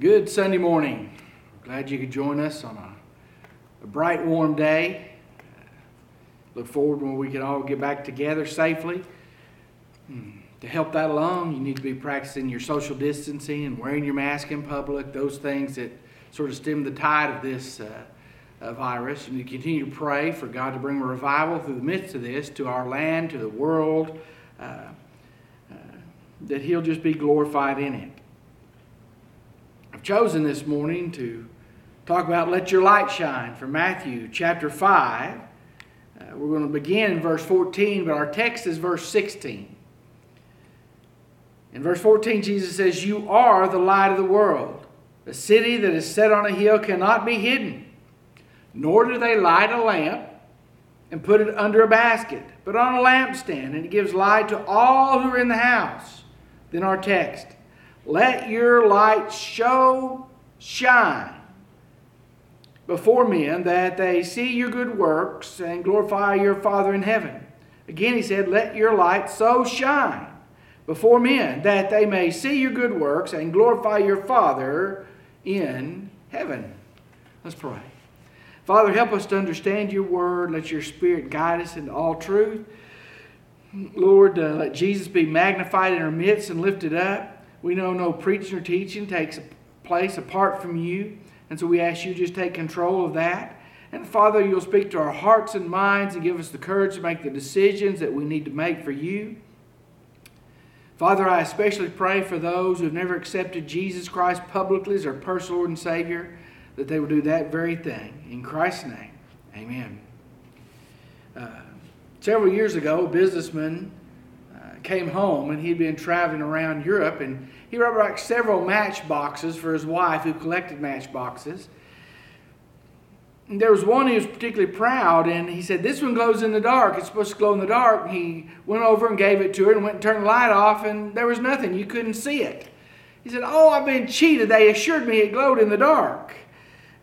Good Sunday morning. Glad you could join us on a, a bright, warm day. Look forward when we can all get back together safely. Hmm. To help that along, you need to be practicing your social distancing and wearing your mask in public, those things that sort of stem the tide of this uh, uh, virus. And you continue to pray for God to bring a revival through the midst of this to our land, to the world, uh, uh that He'll just be glorified in it. I've chosen this morning to talk about Let Your Light Shine from Matthew chapter 5. Uh, we're going to begin in verse 14, but our text is verse 16. In verse 14, Jesus says, You are the light of the world. A city that is set on a hill cannot be hidden, nor do they light a lamp and put it under a basket, but on a lampstand, and it gives light to all who are in the house. Then our text Let your light show, shine before men, that they see your good works and glorify your Father in heaven. Again, he said, Let your light so shine before men, that they may see your good works and glorify your Father in heaven. Let's pray. Father, help us to understand your word. Let your spirit guide us into all truth. Lord, uh, let Jesus be magnified in our midst and lifted up. We know no preaching or teaching takes place apart from you. And so we ask you just take control of that. And Father, you'll speak to our hearts and minds and give us the courage to make the decisions that we need to make for you. Father, I especially pray for those who've never accepted Jesus Christ publicly as their personal Lord and Savior, that they will do that very thing. In Christ's name, amen. Uh, several years ago, a businessman came home and he'd been traveling around Europe and he brought back several matchboxes for his wife who collected matchboxes there was one he was particularly proud, and he said, This one glows in the dark. It's supposed to glow in the dark. He went over and gave it to her and went and turned the light off, and there was nothing. You couldn't see it. He said, Oh, I've been cheated. They assured me it glowed in the dark.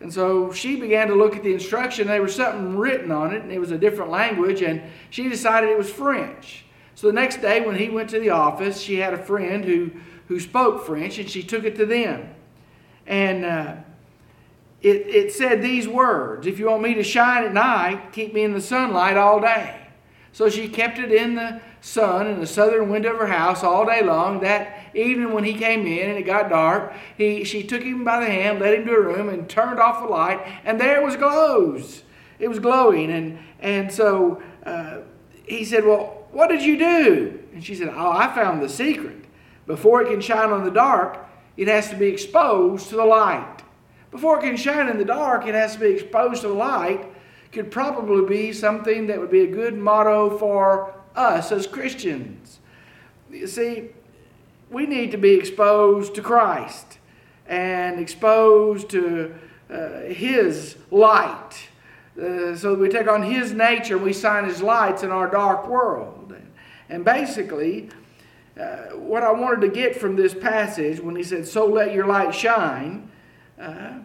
And so she began to look at the instruction. There was something written on it, and it was a different language, and she decided it was French. So the next day, when he went to the office, she had a friend who, who spoke French, and she took it to them. And uh, it, it said these words If you want me to shine at night, keep me in the sunlight all day. So she kept it in the sun in the southern window of her house all day long. That evening, when he came in and it got dark, he, she took him by the hand, led him to a room, and turned off the light, and there it was glows. It was glowing. And, and so uh, he said, Well, what did you do? And she said, Oh, I found the secret. Before it can shine on the dark, it has to be exposed to the light. Before it can shine in the dark, it has to be exposed to the light. Could probably be something that would be a good motto for us as Christians. You see, we need to be exposed to Christ and exposed to uh, His light. Uh, so we take on His nature and we shine His lights in our dark world. And basically, uh, what I wanted to get from this passage when he said, So let your light shine, uh,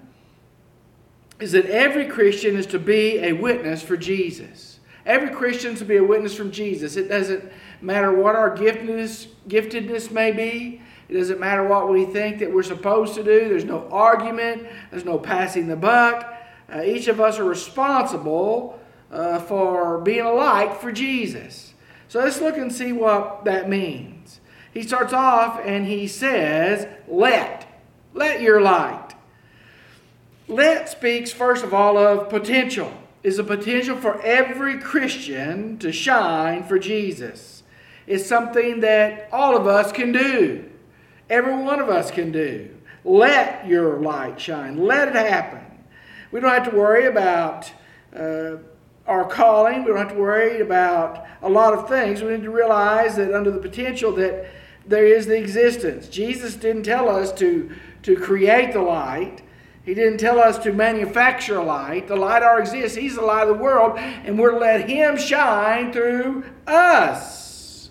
is that every Christian is to be a witness for Jesus. Every Christian is to be a witness from Jesus. It doesn't matter what our giftedness, giftedness may be. It doesn't matter what we think that we're supposed to do. There's no argument. There's no passing the buck. Uh, each of us are responsible uh, for being a light for Jesus. So let's look and see what that means. He starts off and he says, Let. Let your light. Let speaks, first of all, of potential. Is a potential for every Christian to shine for Jesus. It's something that all of us can do. Every one of us can do. Let your light shine. Let it happen. We don't have to worry about uh, our calling. We don't have to worry about a lot of things. We need to realize that under the potential that there is the existence. Jesus didn't tell us to, to create the light. He didn't tell us to manufacture light. The light already exists. He's the light of the world, and we're to let Him shine through us.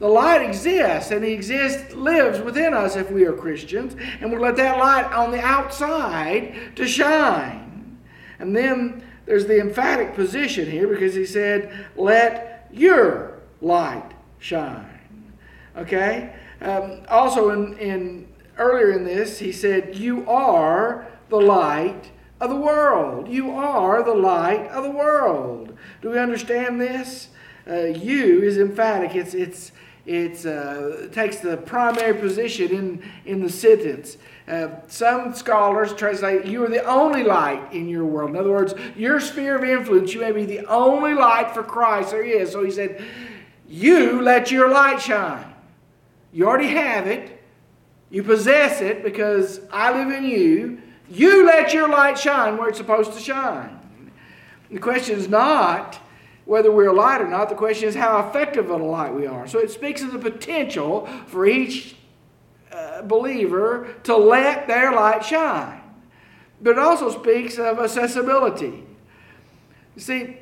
The light exists, and He exists, lives within us if we are Christians, and we'll let that light on the outside to shine. And then there's the emphatic position here because He said, Let your light shine. Okay? Um, also in, in earlier in this, he said, You are the light of the world. You are the light of the world. Do we understand this? Uh, you is emphatic. It's, it's, it's, uh, it takes the primary position in, in the sentence. Uh, some scholars translate, You are the only light in your world. In other words, your sphere of influence, you may be the only light for Christ there is. So he said, You let your light shine. You already have it. You possess it because I live in you. You let your light shine where it's supposed to shine. The question is not whether we're a light or not. The question is how effective of a light we are. So it speaks of the potential for each uh, believer to let their light shine. But it also speaks of accessibility. See,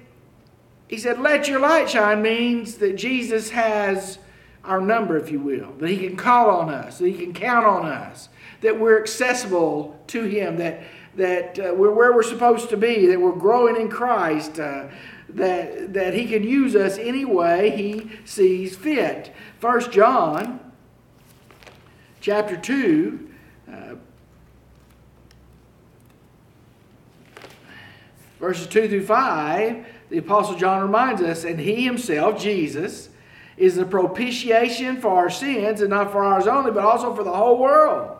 he said, let your light shine means that Jesus has our number, if you will, that He can call on us, that He can count on us, that we're accessible to Him, that, that uh, we're where we're supposed to be, that we're growing in Christ, uh, that, that He can use us any way He sees fit. First John chapter 2. Uh, verses 2 through 5, the Apostle John reminds us, and he himself, Jesus, is the propitiation for our sins, and not for ours only, but also for the whole world.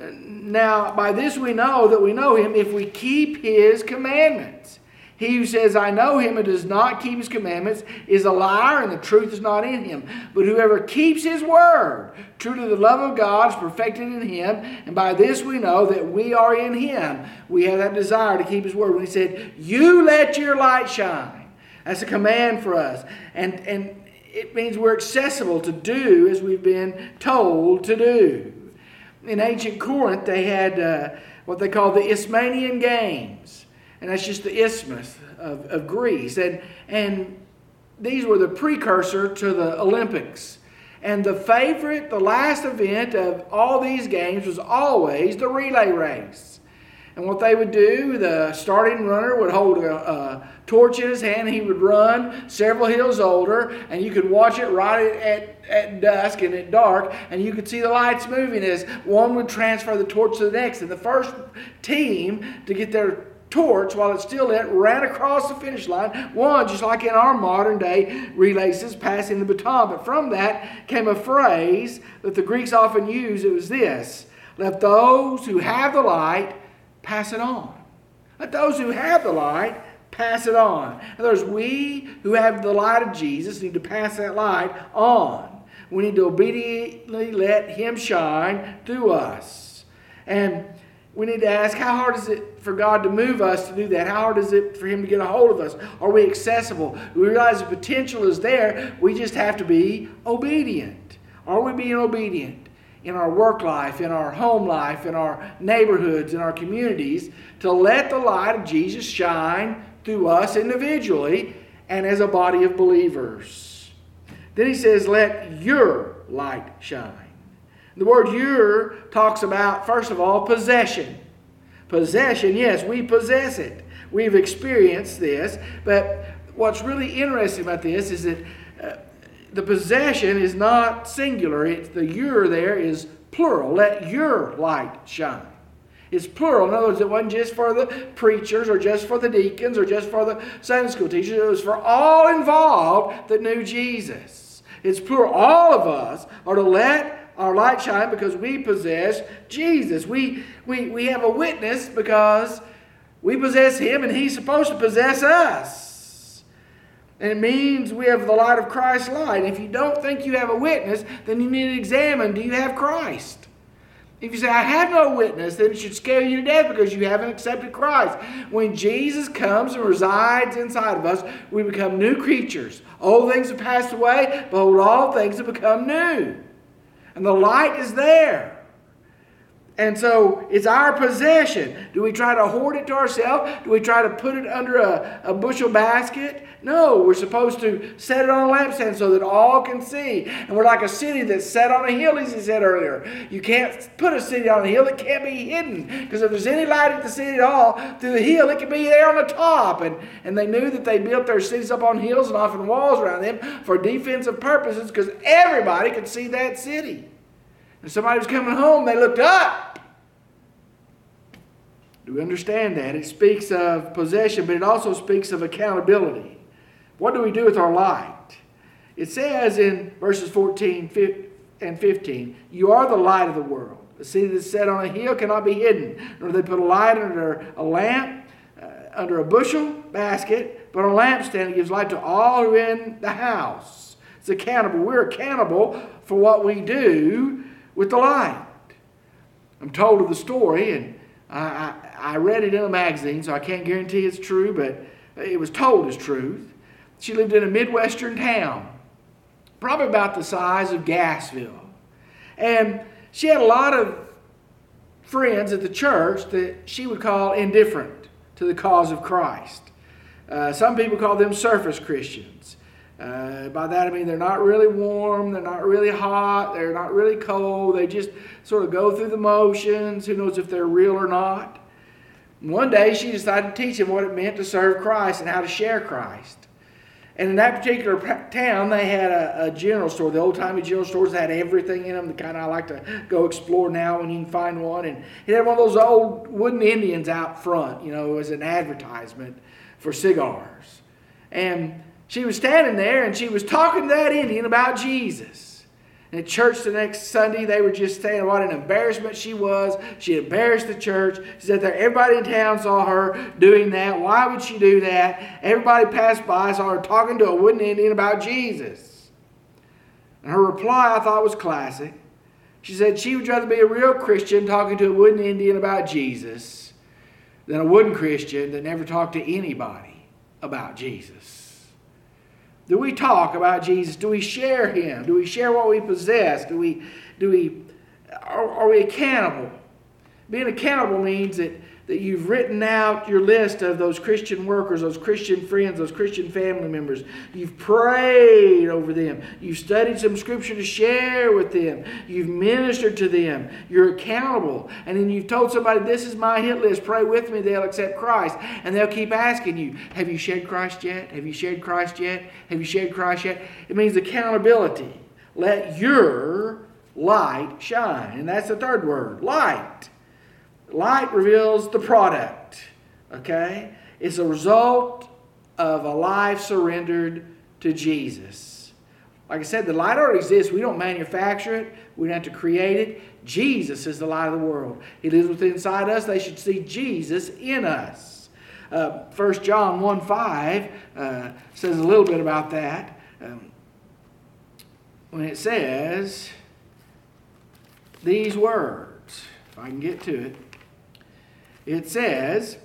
Now, by this we know that we know him if we keep his commandments. He who says, I know him and does not keep his commandments is a liar, and the truth is not in him. But whoever keeps his word, true to the love of God, is perfected in him. And by this we know that we are in him. We have that desire to keep his word. When he said, You let your light shine. That's a command for us. And, and it means we're accessible to do as we've been told to do. In ancient Corinth, they had uh, what they call the Isthmian Games, and that's just the isthmus of, of Greece. And, and these were the precursor to the Olympics. And the favorite, the last event of all these games was always the relay race. And what they would do, the starting runner would hold a, a, torch in his hand. He would run several hills older, and you could watch it right at, at dusk and at dark, and you could see the lights moving as one would transfer the torch to the next. And the first team to get their torch while it's still lit ran across the finish line. One, just like in our modern day relays, passing the baton. But from that came a phrase that the Greeks often use. It was this Let those who have the light pass it on. Let those who have the light pass it on. In other words, we who have the light of Jesus need to pass that light on. We need to obediently let Him shine through us. And we need to ask how hard is it for God to move us to do that? How hard is it for Him to get a hold of us? Are we accessible? We realize the potential is there. We just have to be obedient. Are we being obedient? in our work life, in our home life, in our neighborhoods, in our communities, to let the light of Jesus shine through us individually and as a body of believers. Then he says, Let your light shine. The word your talks about, first of all, possession. Possession, yes, we possess it. We've experienced this, but what's really interesting about this is that uh, the possession is not singular. It's the your there is plural. Let your light shine. It's plural. In other words, it wasn't just for the preachers or just for the deacons or just for the Sunday school teachers. It was for all involved that knew Jesus. It's plural. All of us are to let our light shine because we possess Jesus. We, we, we have a witness because we possess Him and He's supposed to possess us. And it means we have the light of Christ's light. If you don't think you have a witness, then you need to examine do you have Christ? If you say, I have no witness, then it should scare you to death because you haven't accepted Christ. When Jesus comes and resides inside of us, we become new creatures. Old things have passed away, behold, all things have become new. And the light is there. And so it's our possession. Do we try to hoard it to ourselves? Do we try to put it under a, a bushel basket? No, we're supposed to set it on a lampstand so that all can see. And we're like a city that's set on a hill, as he said earlier. You can't put a city on a hill, it can't be hidden. Because if there's any light at the city at all, through the hill, it can be there on the top. And, and they knew that they built their cities up on hills and often walls around them for defensive purposes because everybody could see that city. And somebody was coming home, they looked up. Do we understand that? It speaks of possession, but it also speaks of accountability. What do we do with our light? It says in verses 14 and 15, You are the light of the world. The city that's set on a hill cannot be hidden, nor they put a light under a lamp, uh, under a bushel basket, but on a lampstand it gives light to all who are in the house. It's accountable. We're accountable for what we do with the light. I'm told of the story, and I, I, read it in a magazine, so I can't guarantee it's true, but it was told as truth. She lived in a Midwestern town, probably about the size of Gassville. And she had a lot of friends at the church that she would call indifferent to the cause of Christ. Uh, some people call them surface Christians. Uh, by that I mean they're not really warm, they're not really hot, they're not really cold. They just sort of go through the motions. Who knows if they're real or not? one day she decided to teach them what it meant to serve Christ and how to share Christ. And in that particular town, they had a, a general store. The old timey general stores had everything in them. The kind I like to go explore now when you can find one. And it had one of those old wooden Indians out front, you know, as an advertisement for cigars. And she was standing there and she was talking to that Indian about Jesus. And at church the next Sunday, they were just saying what an embarrassment she was. She embarrassed the church. She said that everybody in town saw her doing that. Why would she do that? Everybody passed by, saw her talking to a wooden Indian about Jesus. And her reply I thought was classic. She said she would rather be a real Christian talking to a wooden Indian about Jesus than a wooden Christian that never talked to anybody about Jesus. Do we talk about Jesus? Do we share him? Do we share what we possess? Do we, do we, are, are we accountable? Being accountable means that that you've written out your list of those Christian workers, those Christian friends, those Christian family members. You've prayed over them. You've studied some scripture to share with them. You've ministered to them. You're accountable. And then you've told somebody, This is my hit list. Pray with me. They'll accept Christ. And they'll keep asking you, Have you shared Christ yet? Have you shared Christ yet? Have you shared Christ yet? It means accountability. Let your light shine. And that's the third word light. Light reveals the product, okay? It's a result of a life surrendered to Jesus. Like I said, the light already exists. We don't manufacture it, we don't have to create it. Jesus is the light of the world. He lives within inside us. They should see Jesus in us. Uh, 1 John 1 5 uh, says a little bit about that. Um, when it says these words, if I can get to it it says,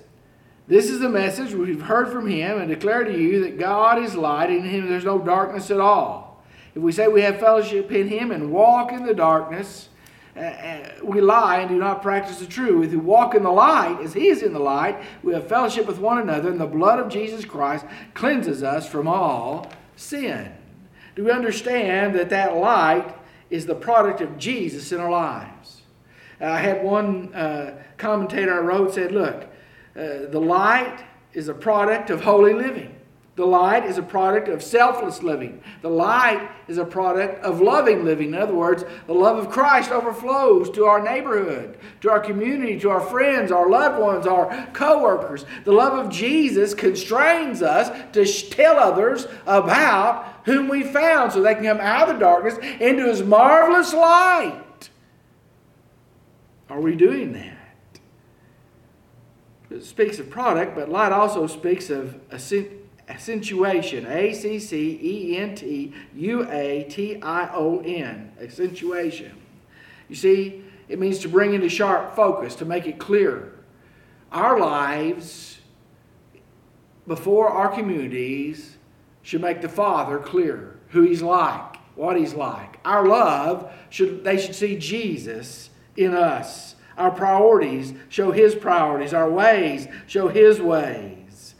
This is the message we've heard from him and declare to you that God is light, and in him there's no darkness at all. If we say we have fellowship in him and walk in the darkness, uh, uh, we lie and do not practice the truth. If we walk in the light, as he is in the light, we have fellowship with one another, and the blood of Jesus Christ cleanses us from all sin. Do we understand that that light is the product of Jesus in our lives? I had one uh, commentator I wrote said, Look, uh, the light is a product of holy living. The light is a product of selfless living. The light is a product of loving living. In other words, the love of Christ overflows to our neighborhood, to our community, to our friends, our loved ones, our coworkers. The love of Jesus constrains us to tell others about whom we found so they can come out of the darkness into his marvelous light. Are we doing that? It speaks of product, but light also speaks of accentuation. A C C E N T U A T I O N. Accentuation. You see, it means to bring into sharp focus, to make it clear. Our lives before our communities should make the Father clear who He's like, what He's like. Our love should they should see Jesus in us. Our priorities show His priorities. Our ways show His ways.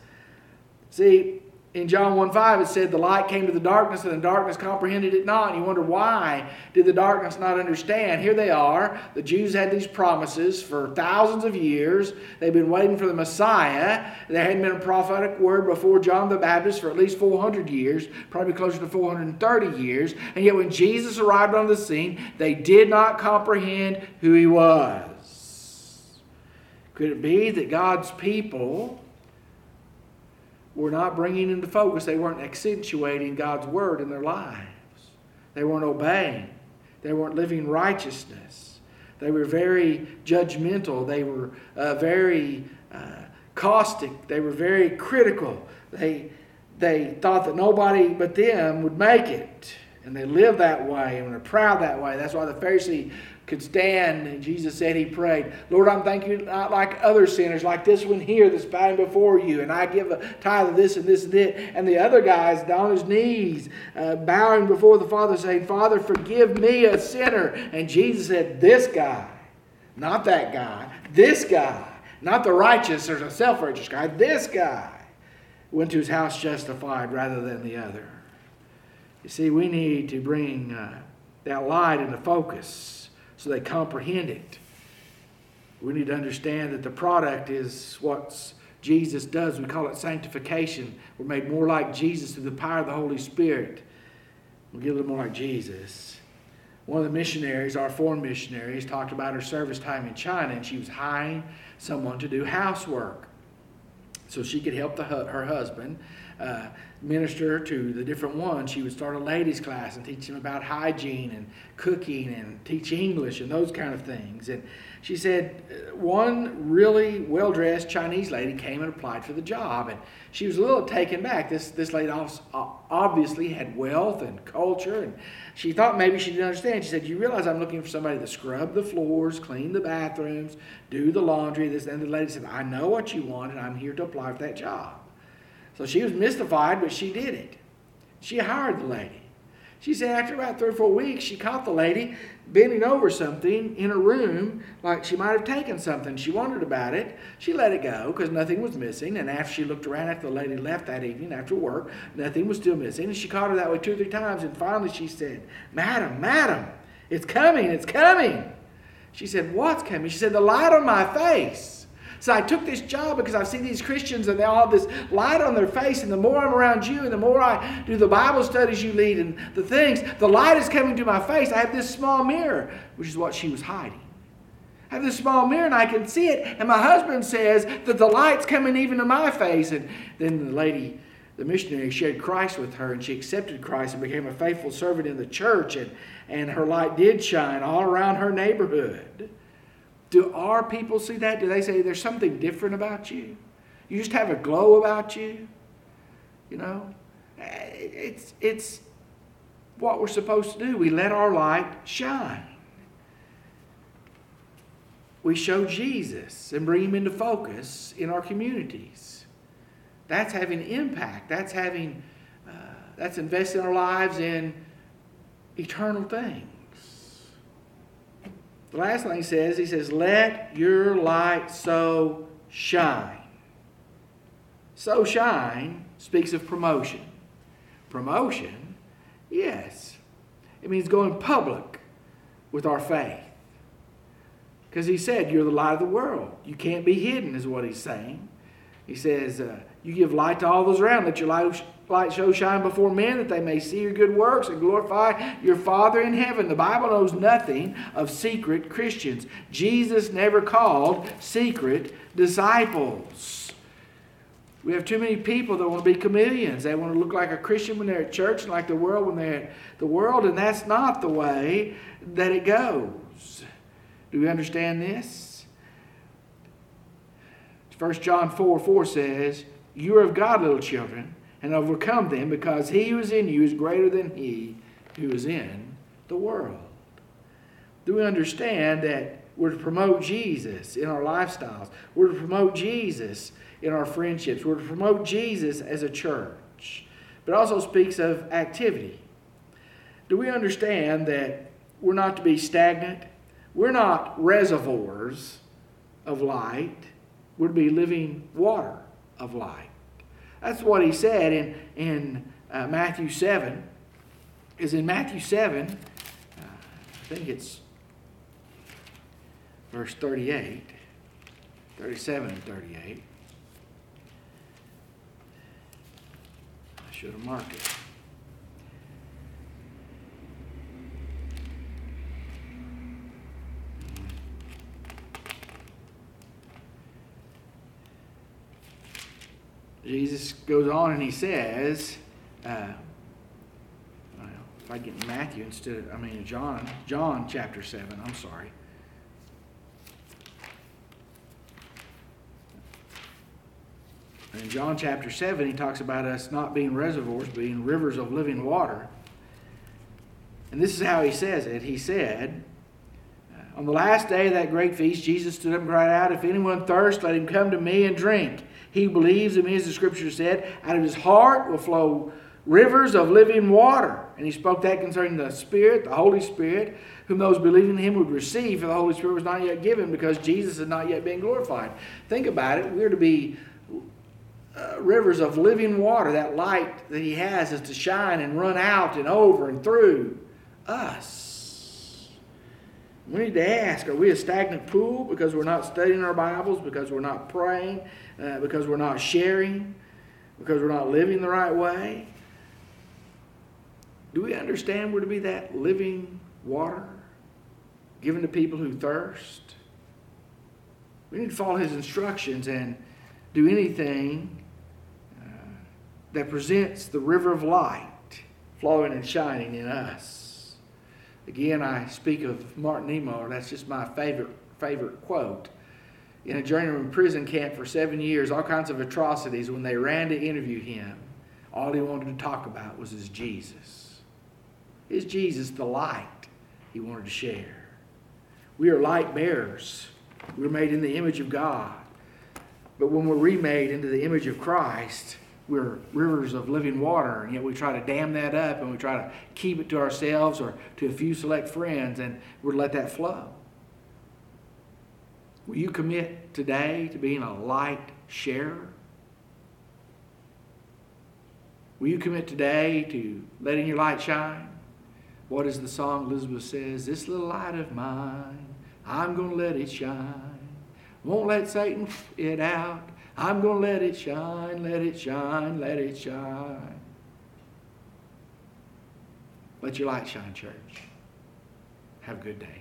See, in John 1 5, it said, The light came to the darkness, and the darkness comprehended it not. And you wonder, why did the darkness not understand? Here they are. The Jews had these promises for thousands of years. They've been waiting for the Messiah. There hadn't been a prophetic word before John the Baptist for at least 400 years, probably closer to 430 years. And yet, when Jesus arrived on the scene, they did not comprehend who he was. Could it be that God's people were not bringing into focus, they weren't accentuating God's word in their lives. They weren't obeying, they weren't living righteousness. They were very judgmental, they were uh, very uh, caustic, they were very critical. They, they thought that nobody but them would make it. And they live that way and they're proud that way. That's why the Pharisee could stand. And Jesus said he prayed, Lord, I'm thanking you not like other sinners, like this one here that's bowing before you. And I give a tithe of this and this and that. And the other guy's on his knees, uh, bowing before the Father, saying, Father, forgive me, a sinner. And Jesus said, This guy, not that guy, this guy, not the righteous or the self righteous guy, this guy went to his house justified rather than the other. You see, we need to bring uh, that light into focus so they comprehend it. We need to understand that the product is what Jesus does. We call it sanctification. We're made more like Jesus through the power of the Holy Spirit. We get a little more like Jesus. One of the missionaries, our foreign missionaries, talked about her service time in China, and she was hiring someone to do housework so she could help the, her husband uh, minister to the different ones. She would start a ladies' class and teach them about hygiene and cooking and teach English and those kind of things. And she said uh, one really well dressed Chinese lady came and applied for the job. And she was a little taken back. This, this lady obviously had wealth and culture. And she thought maybe she didn't understand. She said, You realize I'm looking for somebody to scrub the floors, clean the bathrooms, do the laundry. This. And the lady said, I know what you want, and I'm here to apply for that job. So she was mystified, but she did it. She hired the lady. She said after about three or four weeks, she caught the lady bending over something in a room, like she might have taken something. She wondered about it. She let it go because nothing was missing. And after she looked around after the lady left that evening after work, nothing was still missing. And she caught her that way two or three times. And finally she said, Madam, Madam, it's coming, it's coming. She said, What's coming? She said, The light on my face. So I took this job because I see these Christians and they all have this light on their face. And the more I'm around you and the more I do the Bible studies you lead and the things, the light is coming to my face. I have this small mirror, which is what she was hiding. I have this small mirror and I can see it. And my husband says that the light's coming even to my face. And then the lady, the missionary, shared Christ with her and she accepted Christ and became a faithful servant in the church. And, and her light did shine all around her neighborhood. Do our people see that? Do they say there's something different about you? You just have a glow about you? You know? It's, it's what we're supposed to do. We let our light shine. We show Jesus and bring him into focus in our communities. That's having impact. That's having, uh, that's investing our lives in eternal things. The last thing he says, he says, Let your light so shine. So shine speaks of promotion. Promotion, yes. It means going public with our faith. Because he said, You're the light of the world. You can't be hidden, is what he's saying. He says, uh, You give light to all those around. Let your light light so shine before men that they may see your good works and glorify your Father in heaven. The Bible knows nothing of secret Christians. Jesus never called secret disciples. We have too many people that want to be chameleons. They want to look like a Christian when they're at church and like the world when they're at the world, and that's not the way that it goes. Do we understand this? 1 John 4 4 says, You are of God, little children and overcome them because he who is in you is greater than he who is in the world. Do we understand that we're to promote Jesus in our lifestyles? We're to promote Jesus in our friendships. We're to promote Jesus as a church. But also speaks of activity. Do we understand that we're not to be stagnant? We're not reservoirs of light. We're to be living water of light. That's what he said in, in uh, Matthew 7. Is in Matthew 7, uh, I think it's verse 38, 37 and 38. I should have marked it. Jesus goes on and he says, uh, if I get Matthew instead of, I mean, John, John chapter 7, I'm sorry. In John chapter 7, he talks about us not being reservoirs, being rivers of living water. And this is how he says it. He said, On the last day of that great feast, Jesus stood up and cried out, If anyone thirst, let him come to me and drink. He believes in me, as the scripture said, out of his heart will flow rivers of living water. And he spoke that concerning the Spirit, the Holy Spirit, whom those believing in him would receive, for the Holy Spirit was not yet given because Jesus had not yet been glorified. Think about it. We're to be uh, rivers of living water. That light that he has is to shine and run out and over and through us. We need to ask are we a stagnant pool because we're not studying our Bibles, because we're not praying, uh, because we're not sharing, because we're not living the right way? Do we understand we're to be that living water given to people who thirst? We need to follow his instructions and do anything uh, that presents the river of light flowing and shining in us. Again, I speak of Martin Niemöller. That's just my favorite favorite quote in a journeyman prison camp for seven years, all kinds of atrocities. When they ran to interview him, all he wanted to talk about was his Jesus. Is Jesus the light he wanted to share? We are light bearers. We're made in the image of God. But when we're remade into the image of Christ, we're rivers of living water, and yet we try to dam that up and we try to keep it to ourselves or to a few select friends, and we let that flow. Will you commit today to being a light sharer? Will you commit today to letting your light shine? What is the song Elizabeth says? This little light of mine, I'm going to let it shine. Won't let Satan it out. I'm going to let it shine, let it shine, let it shine. Let your light shine, church. Have a good day.